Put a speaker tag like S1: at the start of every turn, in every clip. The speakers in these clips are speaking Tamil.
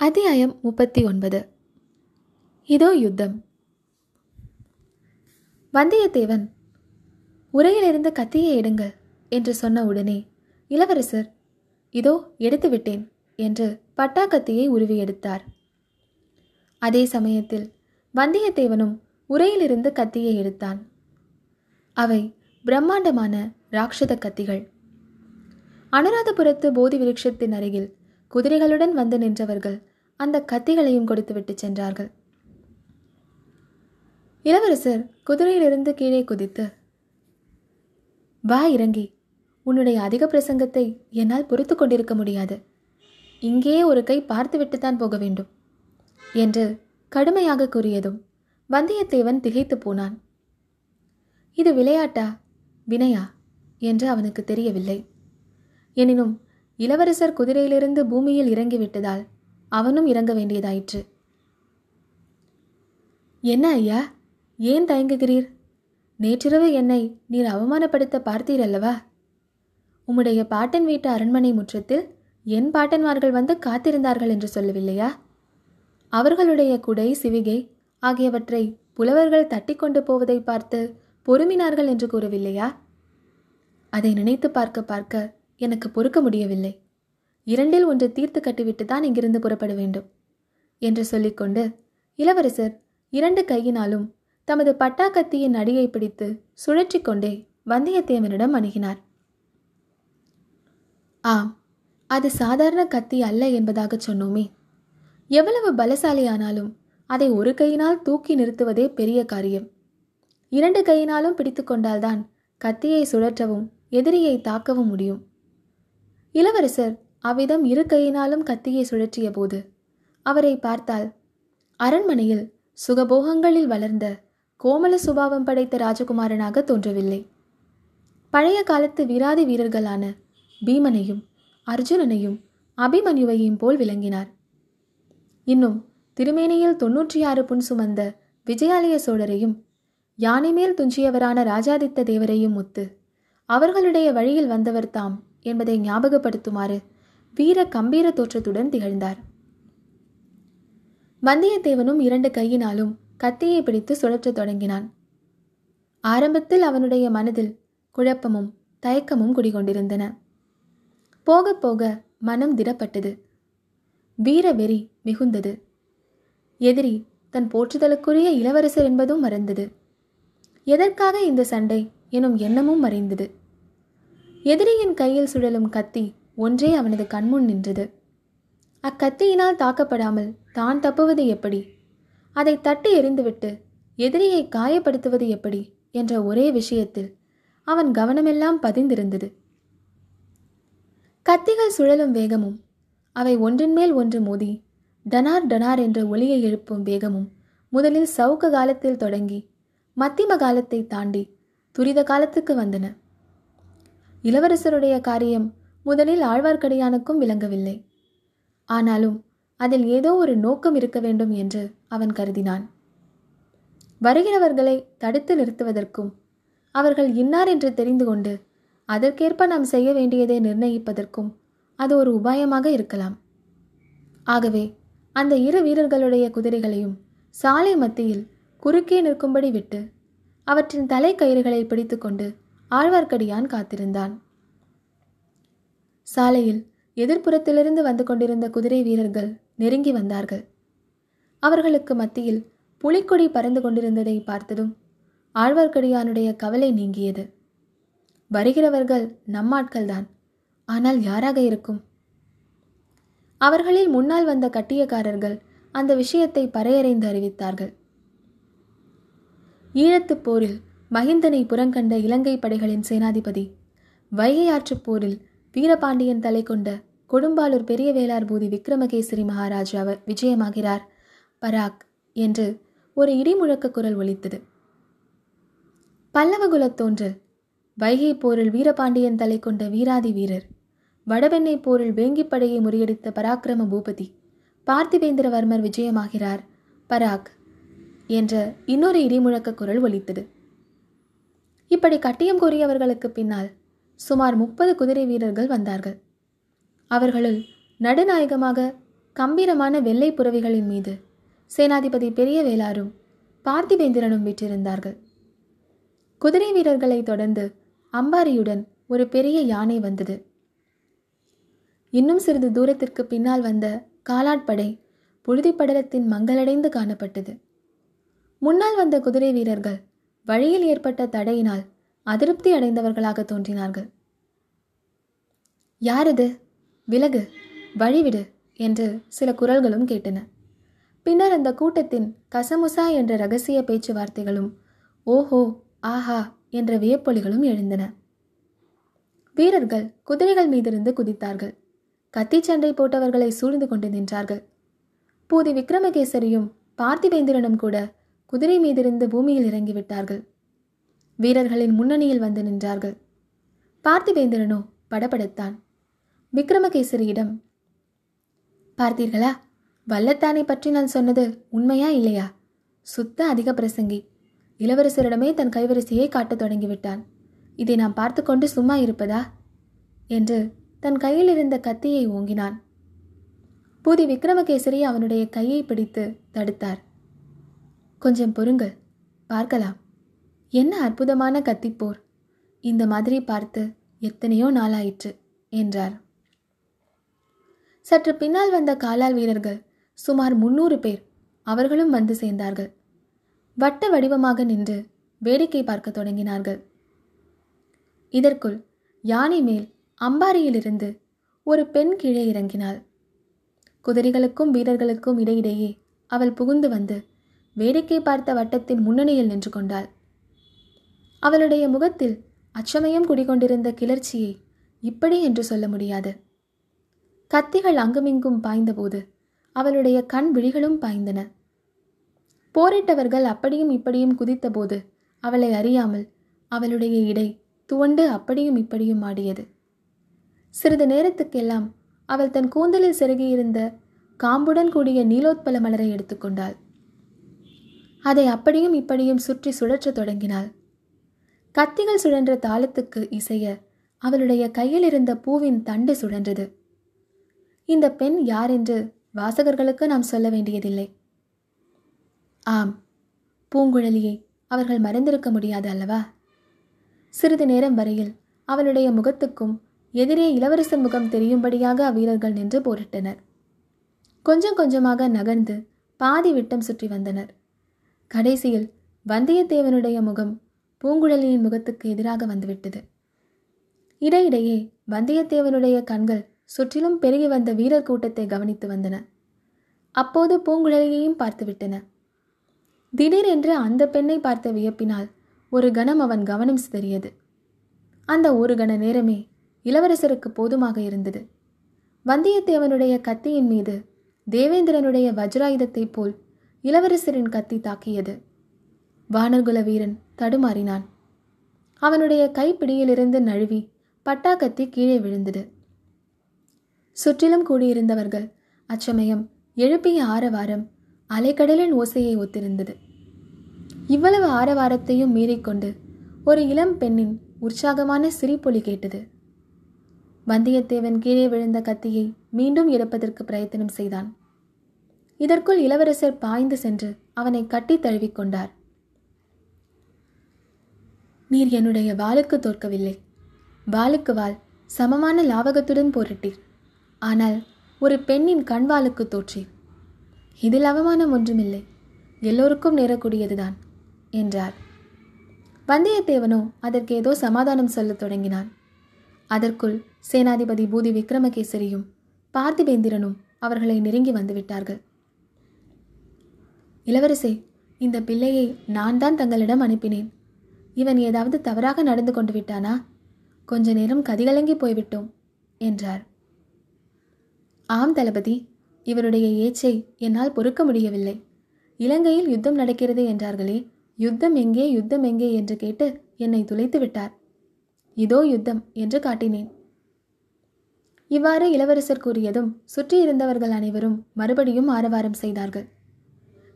S1: அத்தியாயம் முப்பத்தி ஒன்பது. இதோ யுத்தம். வந்தியத்தேவன் உரையிலிருந்து கத்தியை எடுங்கள் என்று சொன்ன உடனே இளவரசர் இதோ எடுத்து விட்டேன் என்று பட்டா கத்தியை உருவி எடுத்தார். அதே சமயத்தில் வந்தியத்தேவனும் உரையிலிருந்து கத்தியை எடுத்தான். அவை பிரம்மாண்டமான ராட்சத கத்திகள். அனுராதபுரத்து போதி விருட்சத்தின் அருகில் குதிரைகளுடன் வந்து நின்றவர்கள் அந்த கத்திகளையும் கொடுத்துவிட்டு சென்றார்கள். இளவரசர் குதிரையிலிருந்து கீழே குதித்து வா இறங்கி உன்னுடைய அதிக பிரசங்கத்தை என்னால் பொறுத்து கொண்டிருக்க முடியாது. இங்கேயே ஒரு கை பார்த்துவிட்டுத்தான் போக வேண்டும் என்று கடுமையாக கூறியதும் வந்தியத்தேவன் திகைத்து போனான். இது விளையாட்டா வினையா? என்று அவனுக்கு தெரியவில்லை. எனினும் இளவரசர் குதிரையிலிருந்து பூமியில் இறங்கிவிட்டதால் அவனும் இறங்க வேண்டியதாயிற்று. என்ன ஐயா ஏன் தயங்குகிறீர்? நேற்றிரவு என்னை நீர் அவமானப்படுத்த பார்த்தீர் அல்லவா? உம்முடைய பாட்டன் வீட்டு அரண்மனை முற்றத்தில் என் பாட்டன்மார்கள் வந்து காத்திருந்தார்கள் என்று சொல்லவில்லையா? அவர்களுடைய குடை சிவிகை ஆகியவற்றை புலவர்கள் தட்டி கொண்டு போவதை பார்த்து பொறுமினார்கள் என்று கூறவில்லையா? அதை நினைத்து பார்க்க பார்க்க எனக்கு பொறுக்க முடியவில்லை. இரண்டில் ஒன்று தீர்த்து கட்டிவிட்டு தான் இங்கிருந்து புறப்பட வேண்டும். என்று சொல்லிக்கொண்டு இளவரசர் இரண்டு கையினாலும் தமது பட்டாக்கத்தியின் அடியை பிடித்து சுழற்றி கொண்டே வந்தியத்தேவனிடம் அணுகினார். ஆம் அது சாதாரண கத்தி அல்ல என்பதாக சொன்னோமே. எவ்வளவு பலசாலியானாலும் அதை ஒரு கையினால் தூக்கி நிறுத்துவதே பெரிய காரியம். இரண்டு கையினாலும் பிடித்து கொண்டால்தான் கத்தியை சுழற்றவும் எதிரியை தாக்கவும் முடியும். இளவரசர் அவ்விதம் இரு கையினாலும் கத்தியை சுழற்றிய போது அவரை பார்த்தால் அரண்மனையில் சுகபோகங்களில் வளர்ந்த கோமல சுபாவம் படைத்த ராஜகுமாரனாக தோன்றவில்லை. பழைய காலத்து வீராதி வீரர்களான பீமனையும் அர்ஜுனனையும் அபிமன்யுவையும் போல் விளங்கினார். இன்னும் திருமேனியில் தொன்னூற்றி ஆறு புன் சுமந்த விஜயாலய சோழரையும் யானை மேல் துஞ்சியவரான ராஜாதித்த தேவரையும் ஒத்து அவர்களுடைய வழியில் வந்தவர் தாம் என்பதை ஞாபகப்படுத்துமாறு வீர கம்பீர தோற்றத்துடன் திகழ்ந்தார். வந்தியத்தேவனும் இரண்டு கையினாலும் கத்தியை பிடித்து சுழற்றத் தொடங்கினான். ஆரம்பத்தில் அவனுடைய மனதில் குழப்பமும் தயக்கமும் குடிகொண்டிருந்தன. போக போக மனம் திடப்பட்டது. வீர வெறி மிகுந்தது. எதிரி தன் போற்றுதலுக்குரிய இளவரசர் என்பதும் மறந்தது. எதற்காக இந்த சண்டை எனும் எண்ணமும் மறைந்தது. எதிரியின் கையில் சுழலும் கத்தி ஒன்றே அவனது கண்முன் நின்றது. அக்கத்தியினால் தாக்கப்படாமல் தான் தப்புவது எப்படி? அதை தட்டி எறிந்துவிட்டு எதிரியை காயப்படுத்துவது எப்படி? என்ற ஒரே விஷயத்தில் அவன் கவனமெல்லாம் பதிந்திருந்தது. கத்திகள் சுழலும் வேகமும் அவை ஒன்றின் மேல் ஒன்று மோதி டனார் டனார் என்ற ஒளியை எழுப்பும் வேகமும் முதலில் சவுக்க காலத்தில் தொடங்கி மத்திம காலத்தை தாண்டி துரித காலத்துக்கு வந்தன. இளவரசருடைய காரியம் முதலில் ஆழ்வார்க்கடியானுக்கும் விளங்கவில்லை. ஆனாலும் அதில் ஏதோ ஒரு நோக்கம் இருக்க வேண்டும் என்று அவன் கருதினான். வருகிறவர்களை தடுத்து நிறுத்துவதற்கும் அவர்கள் இன்னார் என்று தெரிந்து கொண்டு அதற்கேற்ப நாம் செய்ய வேண்டியதை நிர்ணயிப்பதற்கும் அது ஒரு உபாயமாக இருக்கலாம். ஆகவே அந்த இரு வீரர்களுடைய குதிரைகளையும் சாலை மத்தியில் குறுக்கே நிற்கும்படி விட்டு அவற்றின் தலை கயிறுகளை பிடித்துக்கொண்டு ஆழ்வார்க்கடியான் காத்திருந்தான். சாலையில் எதிர்ப்புறத்திலிருந்து வந்து கொண்டிருந்த குதிரை வீரர்கள் நெருங்கி வந்தார்கள். அவர்களுக்கு மத்தியில் புலிக்கொடி பறந்து கொண்டிருந்ததை பார்த்ததும் ஆழ்வார்க்கடியானுடைய கவலை நீங்கியது. வருகிறவர்கள் நம்மாட்கள்தான் ஆனால் யாராக இருக்கும்? அவர்களில் முன்னால் வந்த கட்டியக்காரர்கள் அந்த விஷயத்தை பறையறைந்து அறிவித்தார்கள். ஈழத்துப் போரில் மகிந்தனை புறங்கண்ட இலங்கை படைகளின் சேனாதிபதி வைகை ஆற்றுப் போரில் வீரபாண்டியன் தலை கொண்ட கொடும்பாலூர் பெரிய வேளார் பூதி விக்ரமகேசரி மகாராஜா விஜயமாகிறார். பராக் என்று ஒரு இடிமுழக்க குரல் ஒலித்தது. பல்லவகுலத் தோன்றல் வைகை போரில் வீரபாண்டியன் தலை கொண்ட வீராதி வீரர் வடவெண்ணை போரில் வேங்கிப்படையை முறியடித்த பராக்கிரம பூபதி பார்த்திவேந்திரவர்மர் விஜயமாகிறார். பராக் என்ற இன்னொரு இடிமுழக்க குரல் ஒலித்தது. இப்படி கட்டியம் கூறியவர்களுக்கு பின்னால் சுமார் முப்பது குதிரை வீரர்கள் வந்தார்கள். அவர்களுள் நடுநாயகமாக கம்பீரமான வெள்ளை புறவிகளின் மீது சேனாதிபதி பெரிய வேளாரும் பார்த்திபேந்திரனும் விற்றிருந்தார்கள் குதிரை வீரர்களை தொடர்ந்து அம்பாரியுடன் ஒரு பெரிய யானை வந்தது. இன்னும் சிறிது தூரத்திற்கு பின்னால் வந்த காலாட்படை புழுதிப்படலத்தின் மங்களடைந்து காணப்பட்டது. முன்னால் வந்த குதிரை வீரர்கள் வழியில் ஏற்பட்ட தடையினால் அதிருப்தி அடைந்தவர்களாக தோன்றினார்கள். யாரது? விலகு வழிவிடு என்று சில குரல்களும் கேட்டன. பின்னர் அந்த கூட்டத்தின் கசமுசா என்ற ரகசிய பேச்சுவார்த்தைகளும் ஓஹோ ஆஹா என்ற வியப்பொலிகளும் எழுந்தன. வீரர்கள் குதிரைகள் மீதிருந்து குதித்தார்கள். கத்தி சண்டை போட்டவர்களை சூழ்ந்து கொண்டு நின்றார்கள். பூதி விக்ரமகேசரியும் பார்த்திவேந்திரனும் கூட குதிரை மீதிருந்து பூமியில் இறங்கிவிட்டார்கள். வீரர்களின் முன்னணியில் வந்து நின்றார்கள். பார்த்திவேந்திரனோ படபடத்தான். விக்ரமகேசரியிடம் பார்த்தீர்களா? வல்லத்தானை பற்றி நான் சொன்னது உண்மையா இல்லையா? சுத்த அதிக பிரசங்கி. இளவரசரிடமே தன் கைவரிசையை காட்டத் தொடங்கிவிட்டான். இதை நாம் பார்த்து கொண்டு சும்மா இருப்பதா? என்று தன் கையில் இருந்த கத்தியை ஓங்கினான். பூதி விக்ரமகேசரி அவனுடைய கையை பிடித்து தடுத்தார். கொஞ்சம் பொறுங்கள் பார்க்கலாம். என்ன அற்புதமான கத்திப்போர். இந்த மாதிரி பார்த்து எத்தனையோ நாளாயிற்று என்றார். சற்று பின்னால் வந்த காலால் வீரர்கள் சுமார் முன்னூறு பேர் அவர்களும் வந்து சேர்ந்தார்கள். வட்ட வடிவமாக நின்று வேடிக்கை பார்க்க தொடங்கினார்கள். இதற்குள் யானை மேல் அம்பாரியிலிருந்து ஒரு பெண் கீழே இறங்கினாள். குதிரைகளுக்கும் வீரர்களுக்கும் இடையிடையே அவள் புகுந்து வந்து வேடிக்கை பார்த்த வட்டத்தின் முன்னணியில் நின்று கொண்டாள். அவளுடைய முகத்தில் அச்சமயம் குடிகொண்டிருந்த கிளர்ச்சியை இப்படி என்று சொல்ல முடியாது. கத்திகள் அங்குமிங்கும் பாய்ந்தபோது அவளுடைய கண் விழிகளும் பாய்ந்தன. போரிட்டவர்கள் அப்படியும் இப்படியும் குதித்தபோது அவளை அறியாமல் அவளுடைய இடை துவண்டு அப்படியும் இப்படியும் ஆடியது. சிறிது நேரத்துக்கெல்லாம் அவள் தன் கூந்தலில் செருகியிருந்த காம்புடன் கூடிய நீலோத்பல மலரை எடுத்துக்கொண்டாள். அதை அப்படியும் இப்படியும் சுற்றி சுழற்றத் தொடங்கினாள். கத்திகள் சுழன்ற தாளத்துக்கு இசைய அவளுடைய கையில் இருந்த பூவின் தண்டு சுழன்றது. இந்த பெண் யார் என்று வாசகர்களுக்கு நாம் சொல்ல வேண்டியதில்லை. ஆம் பூங்குழலியை அவர்கள் மறைந்திருக்க முடியாது அல்லவா? சிறிது நேரம் வரையில் அவளுடைய முகத்துக்கும் எதிரே இளவரசர் முகம் தெரியும்படியாக அவ்வீரர்கள் நின்று போரிட்டனர். கொஞ்சம் கொஞ்சமாக நகர்ந்து பாதி விட்டம் சுற்றி வந்தனர். கடைசியில் வந்தியத்தேவனுடைய முகம் பூங்குழலியின் முகத்துக்கு எதிராக வந்துவிட்டது. இடையிடையே வந்தியத்தேவனுடைய கண்கள் சுற்றிலும் பெருகி வந்த வீரர் கூட்டத்தை கவனித்து வந்தன. அப்போது பூங்குழலியையும் பார்த்துவிட்டன. திடீரென்று அந்த பெண்ணை பார்த்த வியப்பினால் ஒரு கணம் அவன் கவனம் சிதறியது. அந்த ஒரு கண நேரமே இளவரசருக்கு போதுமாக இருந்தது. வந்தியத்தேவனுடைய கத்தியின் மீது தேவேந்திரனுடைய வஜ்ராயுதத்தைப் போல் இளவரசரின் கத்தி தாக்கியது. வானர்குல வீரன் தடுமாறினான். அவனுடைய கைப்பிடியிலிருந்து நழுவி பட்டாக்கத்தி கீழே விழுந்தது. சுற்றிலும் கூடியிருந்தவர்கள் அச்சமயம் எழுப்பிய ஆரவாரம் அலைக்கடலின் ஓசையை ஒத்திருந்தது. இவ்வளவு ஆரவாரத்தையும் மீறிக்கொண்டு ஒரு இளம் பெண்ணின் உற்சாகமான சிரிப்பொலி கேட்டது. வந்தியத்தேவன் கீழே விழுந்த கத்தியை மீண்டும் எடுப்பதற்கு பிரயத்தனம் செய்தான். இதற்குள் இளவரசர் பாய்ந்து சென்று அவனை கட்டி தழுவிக்கொண்டார் நீர் என்னுடைய வாளுக்கு தோற்கவில்லை. வாளுக்கு வாள் சமமான லாவகத்துடன் போரிட்டீர் ஆனால் ஒரு பெண்ணின் கண்வாளுக்கு தோற்றீர் இதில் அவமானம் ஒன்றுமில்லை. எல்லோருக்கும் நேரக்கூடியதுதான் என்றார். வந்தியத்தேவனோ அதற்கு ஏதோ சமாதானம் சொல்லத் தொடங்கினான். அதற்குள் சேனாதிபதி பூதி விக்ரமகேசரியும் பார்த்திபேந்திரனும் அவர்களை நெருங்கி வந்துவிட்டார்கள். இளவரசே இந்த பிள்ளையை நான் தான் தங்களிடம் அனுப்பினேன். இவன் ஏதாவது தவறாக நடந்து கொண்டு விட்டானா? கொஞ்ச நேரம் கதிகலங்கி போய்விட்டோம் என்றார். ஆம் தளபதி இவருடைய ஏச்சை என்னால் பொறுக்க முடியவில்லை. இலங்கையில் யுத்தம் நடக்கிறது என்றார்களே யுத்தம் எங்கே யுத்தம் எங்கே என்று கேட்டு என்னை துளைத்து விட்டார். இதோ யுத்தம் என்று காட்டினேன். இவ்வாறு இளவரசர் கூறியதும் சுற்றி இருந்தவர்கள் அனைவரும் மறுபடியும் ஆரவாரம் செய்தார்கள்.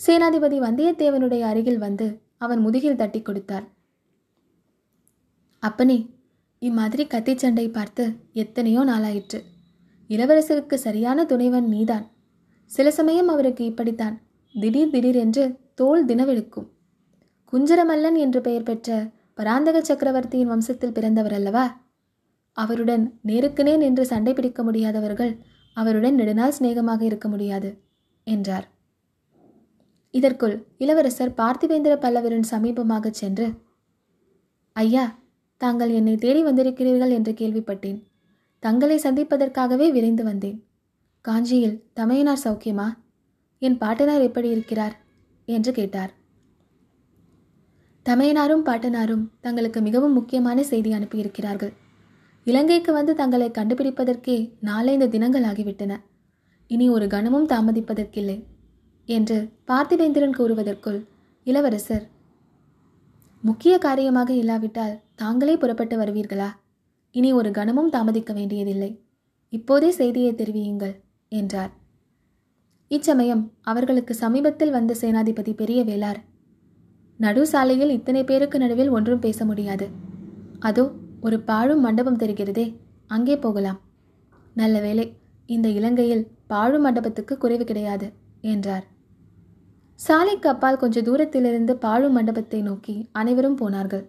S1: சேனாதிபதி வந்தியத்தேவனுடைய அருகில் வந்து அவன் முதுகில் தட்டி கொடுத்தார். அப்பனே இம்மாதிரி கத்திச்சண்டை பார்த்து எத்தனையோ நாளாயிற்று. இளவரசருக்கு சரியான துணைவன் நீதான். சில சமயம் அவருக்கு இப்படித்தான். திடீர் திடீர் என்று தோல் தினவெடுக்கும் குஞ்சரமல்லன் என்று பெயர் பெற்ற பராந்தக சக்கரவர்த்தியின் வம்சத்தில் பிறந்தவர் அல்லவா அவருடன் நேருக்கு நேர் நின்று சண்டை பிடிக்க முடியாதவர்கள் அவருடன் நெடுநாள் சிநேகமாக இருக்க முடியாது என்றார். இதற்குள் இளவரசர் பார்த்திவேந்திர பல்லவரின் சமீபமாகச் சென்று ஐயா தாங்கள் என்னை தேடி வந்திருக்கிறீர்கள் என்று கேள்விப்பட்டேன். தங்களை சந்திப்பதற்காகவே விரைந்து வந்தேன். காஞ்சியில் தமையனார் சௌக்கியமா? என் பாட்டனார் எப்படி இருக்கிறார்? என்று கேட்டார். தமையனாரும் பாட்டனாரும் தங்களுக்கு மிகவும் முக்கியமான செய்தி அனுப்பியிருக்கிறார்கள். இலங்கைக்கு வந்து தங்களை கண்டுபிடிப்பதற்கே நாலைந்து தினங்கள் ஆகிவிட்டன. இனி ஒரு கணமும் தாமதிப்பதற்கில்லை என்று பார்த்திவேந்திரன் கூறுவதற்குள் இளவரசர் முக்கிய காரியமாக இல்லாவிட்டால் தாங்களே புறப்பட்டு வருவீர்களா? இனி ஒரு கணமும் தாமதிக்க வேண்டியதில்லை. இப்போதே செய்தியை தெரிவியுங்கள் என்றார். இச்சமயம் அவர்களுக்கு சமீபத்தில் வந்த சேனாதிபதி பெரிய வேளார் நடு சாலையில் இத்தனை பேருக்கு நடுவில் ஒன்றும் பேச முடியாது. அதோ ஒரு பாழும் மண்டபம் தெரிகிறதே அங்கே போகலாம். நல்ல வேலை இந்த இலங்கையில் பாழும் மண்டபத்துக்கு குறைவு கிடையாது என்றார். சாலைக்கு அப்பால் கொஞ்ச தூரத்திலிருந்து பாழும் மண்டபத்தை நோக்கி அனைவரும் போனார்கள்.